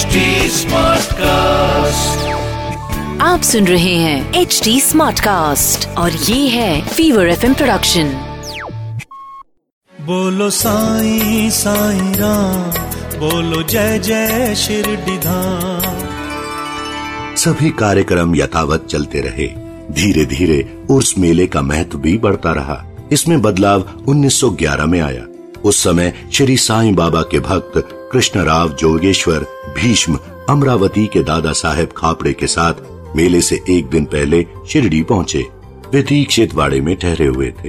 HD Smartcast. आप सुन रहे हैं एच डी स्मार्ट कास्ट और ये है फीवर एफ़ प्रोडक्शन बोलो साई साईं राम बोलो जय जय शिरडी धाम सभी कार्यक्रम यथावत चलते रहे। धीरे धीरे उर्स मेले का महत्व भी बढ़ता रहा। इसमें बदलाव 1911 में आया। उस समय श्री साईं बाबा के भक्त कृष्णराव जोगेश्वर भीष्म अमरावती के दादा साहेब खापड़े के साथ मेले से एक दिन पहले शिरडी पहुँचे। वे दीक्षित वाड़े में ठहरे हुए थे।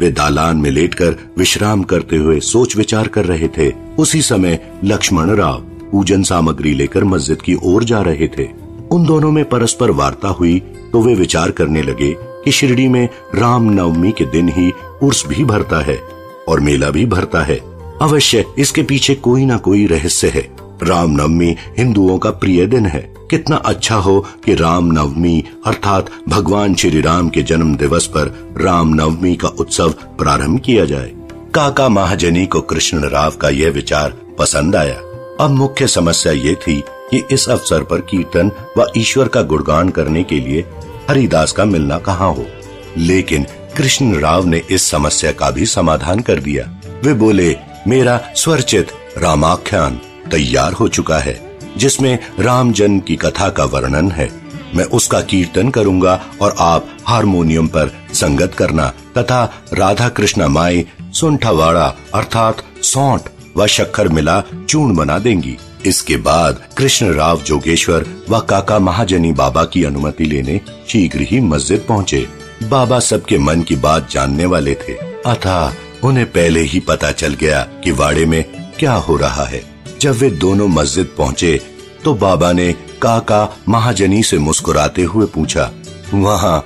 वे दालान में लेटकर विश्राम करते हुए सोच विचार कर रहे थे। उसी समय लक्ष्मण राव पूजन सामग्री लेकर मस्जिद की ओर जा रहे थे। उन दोनों में परस्पर वार्ता हुई तो वे विचार करने लगे कि शिरडी में राम नवमी के दिन ही उर्स भी भरता है और मेला भी भरता है। अवश्य, इसके पीछे कोई ना कोई रहस्य है। रामनवमी हिंदुओं का प्रिय दिन है। कितना अच्छा हो कि राम नवमी अर्थात भगवान श्री राम के जन्म दिवस पर राम नवमी का उत्सव प्रारंभ किया जाए। काका महाजनी को कृष्ण राव का यह विचार पसंद आया। अब मुख्य समस्या ये थी कि इस अवसर पर कीर्तन व ईश्वर का गुणगान करने के लिए हरिदास का मिलना कहाँ हो। लेकिन कृष्ण राव ने इस समस्या का भी समाधान कर दिया। वे बोले मेरा स्वरचित रामाख्यान तैयार हो चुका है, जिसमें राम जन्म की कथा का वर्णन है। मैं उसका कीर्तन करूँगा और आप हारमोनियम पर संगत करना तथा राधा कृष्ण माई सुंठवाड़ा अर्थात सौंठ व शक्कर मिला चूर्ण बना देंगी। इसके बाद कृष्ण राव जोगेश्वर व काका महाजनी बाबा की अनुमति लेने शीघ्र ही मस्जिद पहुँचे। बाबा सबके मन की बात जानने वाले थे। अतः उन्हें पहले ही पता चल गया कि वाड़े में क्या हो रहा है। जब वे दोनों मस्जिद पहुँचे तो बाबा ने काका महाजनी से मुस्कुराते हुए पूछा, वहाँ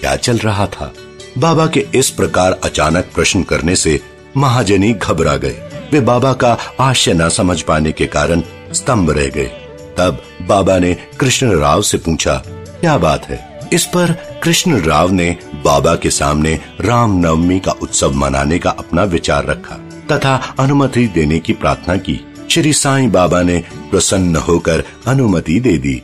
क्या चल रहा था? बाबा के इस प्रकार अचानक प्रश्न करने से महाजनी घबरा गए वे बाबा का आशय न समझ पाने के कारण स्तंभ रह गए। तब बाबा ने कृष्ण राव से पूछा, क्या बात है? इस पर कृष्ण राव ने बाबा के सामने राम नवमी का उत्सव मनाने का अपना विचार रखा, तथा अनुमति देने की प्रार्थना की। श्री साईं बाबा ने प्रसन्न होकर अनुमति दे दी।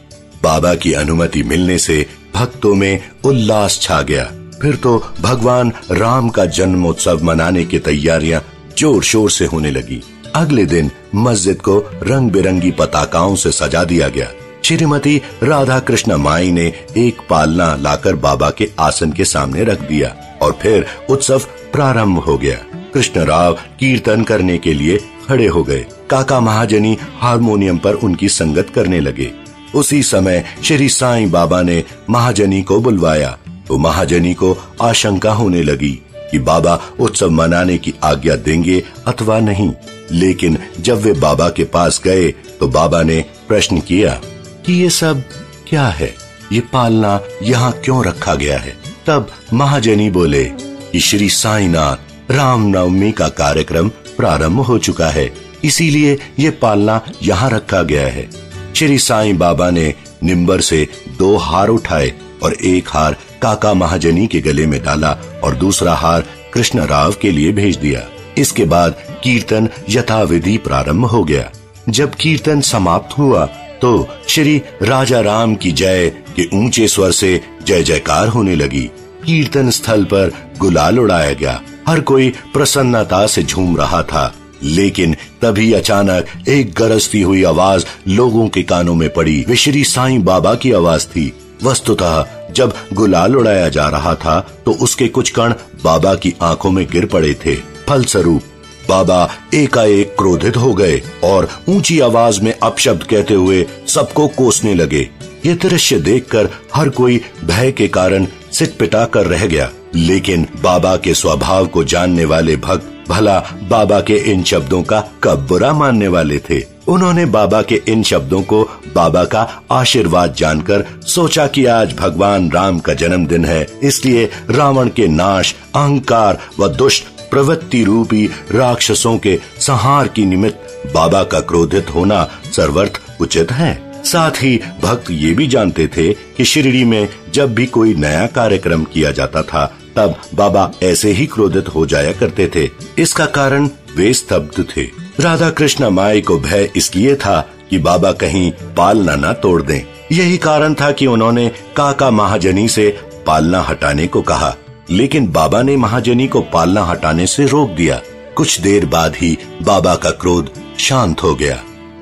बाबा की अनुमति मिलने से भक्तों में उल्लास छा गया। फिर तो भगवान राम का जन्मोत्सव मनाने की तैयारियाँ ज़ोर शोर से होने लगी। अगले दिन मस्जिद को रंग बिरंगी पताकाओं से सजा दिया गया। श्रीमती राधा कृष्ण माई ने एक पालना लाकर बाबा के आसन के सामने रख दिया और फिर उत्सव प्रारंभ हो गया। कृष्ण राव कीर्तन करने के लिए खड़े हो गए। काका महाजनी हारमोनियम पर उनकी संगत करने लगे। उसी समय श्री साईं बाबा ने महाजनी को बुलवाया। तो महाजनी को आशंका होने लगी कि बाबा उत्सव मनाने की आज्ञा देंगे अथवा नहीं। लेकिन जब वे बाबा के पास गए तो बाबा ने प्रश्न किया कि ये सब क्या है? ये पालना यहाँ क्यों रखा गया है? तब महाजनी बोले कि श्री साईनाथ रामनवमी का कार्यक्रम प्रारंभ हो चुका है। इसीलिए ये पालना यहाँ रखा गया है। श्री साईं बाबा ने निम्बर से दो हार उठाए और एक हार काका महाजनी के गले में डाला और दूसरा हार कृष्ण राव के लिए भेज दिया। इसके बाद कीर्तन यथाविधि प्रारंभ हो गया। जब कीर्तन समाप्त हुआ तो श्री राजा राम की जय के ऊँचे स्वर से जय जयकार होने लगी। कीर्तन स्थल पर गुलाल उड़ाया गया। हर कोई प्रसन्नता से झूम रहा था। लेकिन तभी अचानक एक गरजती हुई आवाज़ लोगों के कानों में पड़ी। वे श्री साईं बाबा की आवाज़ थी। वस्तुतः जब गुलाल उड़ाया जा रहा था तो उसके कुछ कण बाबा की आँखों में गिर पड़े थे। फलस्वरूप बाबा एकाएक क्रोधित हो गए और ऊँची आवाज़ में अपशब्द कहते हुए सबको कोसने लगे। ये दृश्य देखकर हर कोई भय के कारण सिट पिटा कर रह गया। लेकिन बाबा के स्वभाव को जानने वाले भक्त भला बाबा के इन शब्दों का कब बुरा मानने वाले थे। उन्होंने बाबा के इन शब्दों को बाबा का आशीर्वाद जानकर सोचा कि आज भगवान राम का जन्मदिन है, इसलिए रावण के नाश, अहंकार व दुष्ट प्रवृत्ति रूपी राक्षसों के संहार की निमित्त बाबा का क्रोधित होना सर्वर्थ उचित है। साथ ही भक्त ये भी जानते थे कि शिरडी में जब भी कोई नया कार्यक्रम किया जाता था, तब बाबा ऐसे ही क्रोधित हो जाया करते थे। इसका कारण वे स्तब्ध थे। राधा कृष्ण माई को भय इसलिए था कि बाबा कहीं पालना न तोड़ दें। यही कारण था कि उन्होंने काका महाजनी से पालना हटाने को कहा। लेकिन बाबा ने महाजनी को पालना हटाने से रोक दिया। कुछ देर बाद ही बाबा का क्रोध शांत हो गया।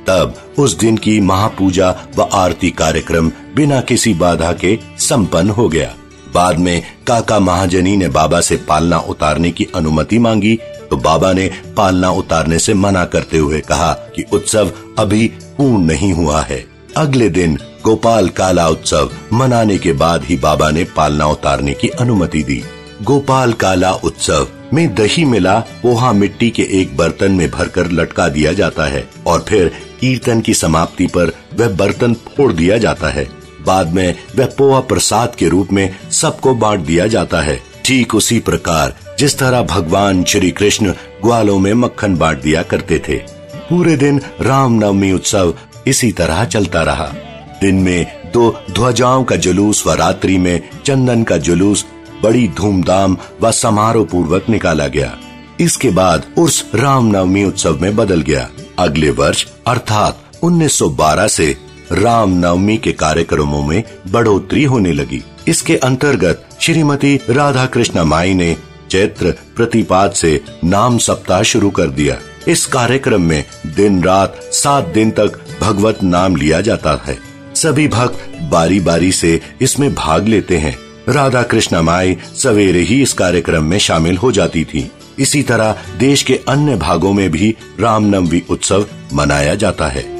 तब उस दिन की महापूजा व आरती कार्यक्रम बिना किसी बाधा के संपन्न हो गया। बाद में काका महाजनी ने बाबा से पालना उतारने की अनुमति मांगी तो बाबा ने पालना उतारने से मना करते हुए कहा कि उत्सव अभी पूर्ण नहीं हुआ है। अगले दिन गोपाल काला उत्सव मनाने के बाद ही बाबा ने पालना उतारने की अनुमति दी। गोपाल काला उत्सव में दही मिला, पोहा मिट्टी के एक बर्तन में भरकर लटका दिया जाता है और फिर कीर्तन की समाप्ति पर वह बर्तन फोड़ दिया जाता है। बाद में वह पोहा प्रसाद के रूप में सबको बांट दिया जाता है। ठीक उसी प्रकार जिस तरह भगवान श्री कृष्ण ग्वालों में मक्खन बांट दिया करते थे। पूरे दिन रामनवमी उत्सव इसी तरह चलता रहा। दिन में दो ध्वजाओं का जुलूस व रात्रि में चंदन का जुलूस बड़ी धूमधाम व समारोह पूर्वक निकाला गया। इसके बाद उर्स रामनवमी उत्सव में बदल गया। अगले वर्ष, अर्थात 1912 से रामनवमी के कार्यक्रमों में बढ़ोतरी होने लगी। इसके अंतर्गत श्रीमती राधा कृष्ण माई ने चैत्र प्रतिपाद से नाम सप्ताह शुरू कर दिया। इस कार्यक्रम में दिन रात सात दिन तक भगवत नाम लिया जाता है। सभी भक्त बारी बारी से इसमें भाग लेते हैं। राधा कृष्ण माई सवेरे ही इस कार्यक्रम में शामिल हो जाती थी। इसी तरह देश के अन्य भागों में भी रामनवमी उत्सव मनाया जाता है।